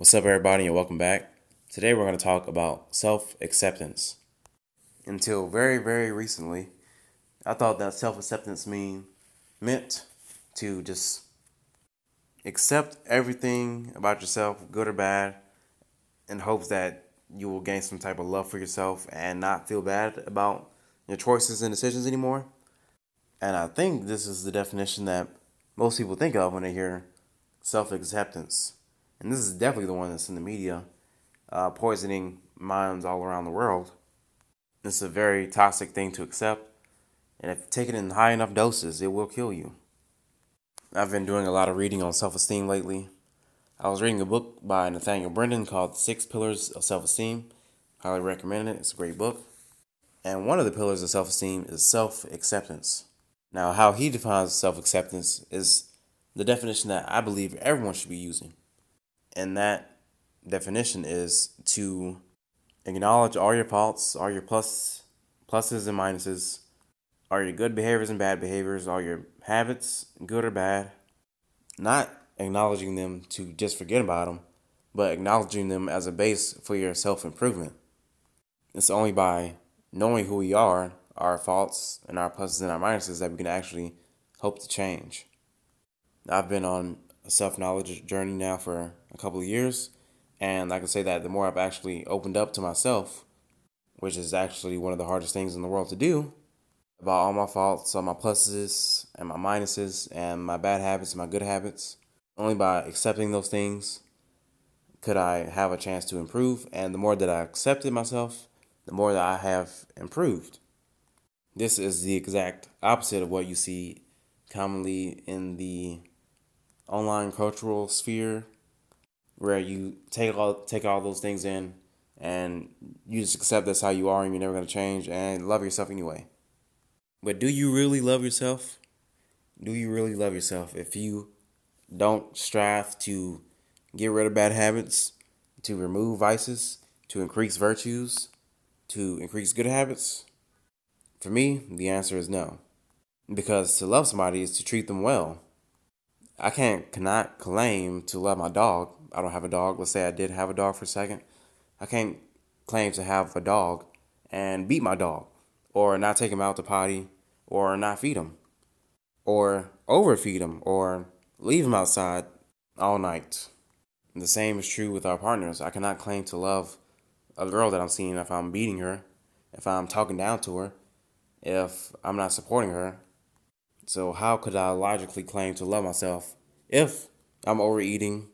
What's up, everybody, and welcome back. Today, we're going to talk about self acceptance. Until very, very recently, I thought that self acceptance mean meant to just accept everything about yourself, good or bad, in hopes that you will gain some type of love for yourself and not feel bad about your choices and decisions anymore. And I think this is the definition that most people think of when they hear self acceptance. And this is definitely the one that's in the media, uh, poisoning minds all around the world. It's a very toxic thing to accept. And if taken in high enough doses, it will kill you. I've been doing a lot of reading on self esteem lately. I was reading a book by Nathaniel Branden called Six Pillars of Self Esteem. Highly recommend it. It's a great book. And one of the pillars of self esteem is self acceptance. Now, how he defines self acceptance is the definition that I believe everyone should be using. And that definition is to acknowledge all your faults, all your plus, pluses and minuses, all your good behaviors and bad behaviors, all your habits, good or bad. Not acknowledging them to just forget about them, but acknowledging them as a base for your self improvement. It's only by knowing who we are our faults and our pluses and our minuses that we can actually hope to change. I've been on self knowledge journey now for a couple of years, and I can say that the more I've actually opened up to myself, which is actually one of the hardest things in the world to do, about all my faults, all my pluses and my minuses, and my bad habits and my good habits, only by accepting those things could I have a chance to improve. And the more that I accepted myself, the more that I have improved. This is the exact opposite of what you see commonly in the online cultural sphere, where you take all take all those things in and you just accept that's how you are and you're never gonna change and love yourself anyway. But do you really love yourself? Do you really love yourself if you don't strive to get rid of bad habits, to remove vices, to increase virtues, to increase good habits? For me, the answer is no. Because to love somebody is to treat them well. I can't cannot claim to love my dog. I don't have a dog. Let's say I did have a dog for a second. I can't claim to have a dog and beat my dog or not take him out to potty or not feed him or overfeed him or leave him outside all night. The same is true with our partners. I cannot claim to love a girl that I'm seeing if I'm beating her, if I'm talking down to her, if I'm not supporting her. So, how could I logically claim to love myself if I'm overeating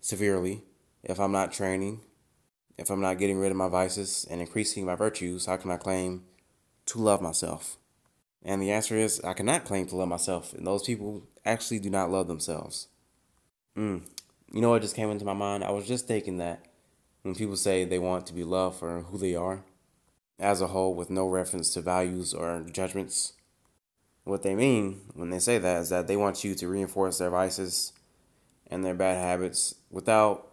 severely, if I'm not training, if I'm not getting rid of my vices and increasing my virtues? How can I claim to love myself? And the answer is I cannot claim to love myself, and those people actually do not love themselves. Mm. You know what just came into my mind? I was just thinking that when people say they want to be loved for who they are, as a whole with no reference to values or judgments. What they mean when they say that is that they want you to reinforce their vices and their bad habits without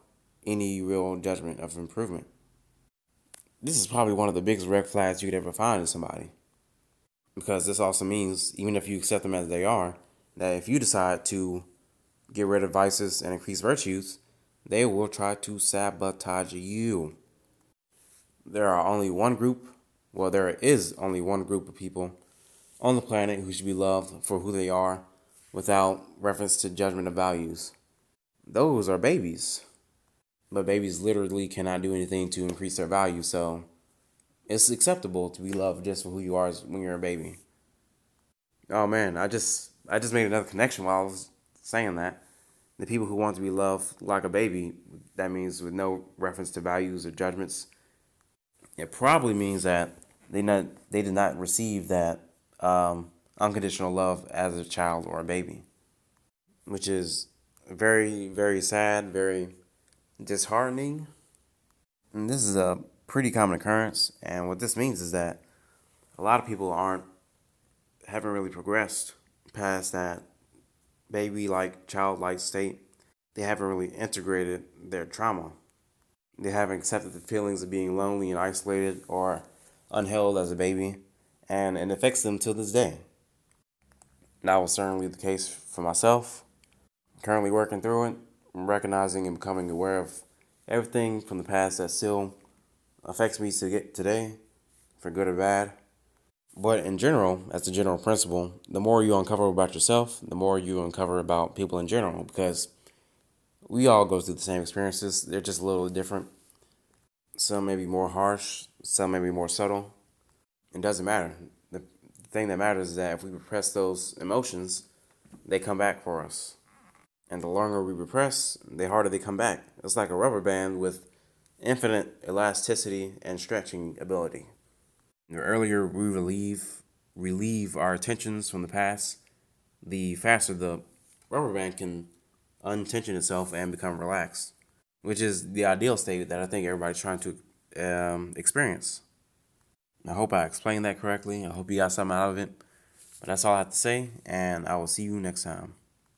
any real judgment of improvement. This is probably one of the biggest red flags you could ever find in somebody. Because this also means, even if you accept them as they are, that if you decide to get rid of vices and increase virtues, they will try to sabotage you. There are only one group well, there is only one group of people on the planet who should be loved for who they are without reference to judgment of values. Those are babies. But babies literally cannot do anything to increase their value, so it's acceptable to be loved just for who you are when you're a baby. Oh man, I just I just made another connection while I was saying that. The people who want to be loved like a baby, that means with no reference to values or judgments, it probably means that they not they did not receive that um, unconditional love as a child or a baby, which is very very sad, very disheartening. And this is a pretty common occurrence, and what this means is that a lot of people aren't haven't really progressed past that baby like childlike state. They haven't really integrated their trauma. They haven't accepted the feelings of being lonely and isolated or unheld as a baby, and it affects them till this day. That was certainly the case for myself. Currently working through it, recognizing and becoming aware of everything from the past that still affects me to get today, for good or bad. But in general, as a general principle, the more you uncover about yourself, the more you uncover about people in general, because we all go through the same experiences. They're just a little different. Some may be more harsh, some may be more subtle. It doesn't matter. The thing that matters is that if we repress those emotions, they come back for us. And the longer we repress, the harder they come back. It's like a rubber band with infinite elasticity and stretching ability. The earlier we relieve relieve our attentions from the past, the faster the rubber band can untension itself and become relaxed, which is the ideal state that I think everybody's trying to um, experience. I hope I explained that correctly. I hope you got something out of it. But that's all I have to say, and I will see you next time.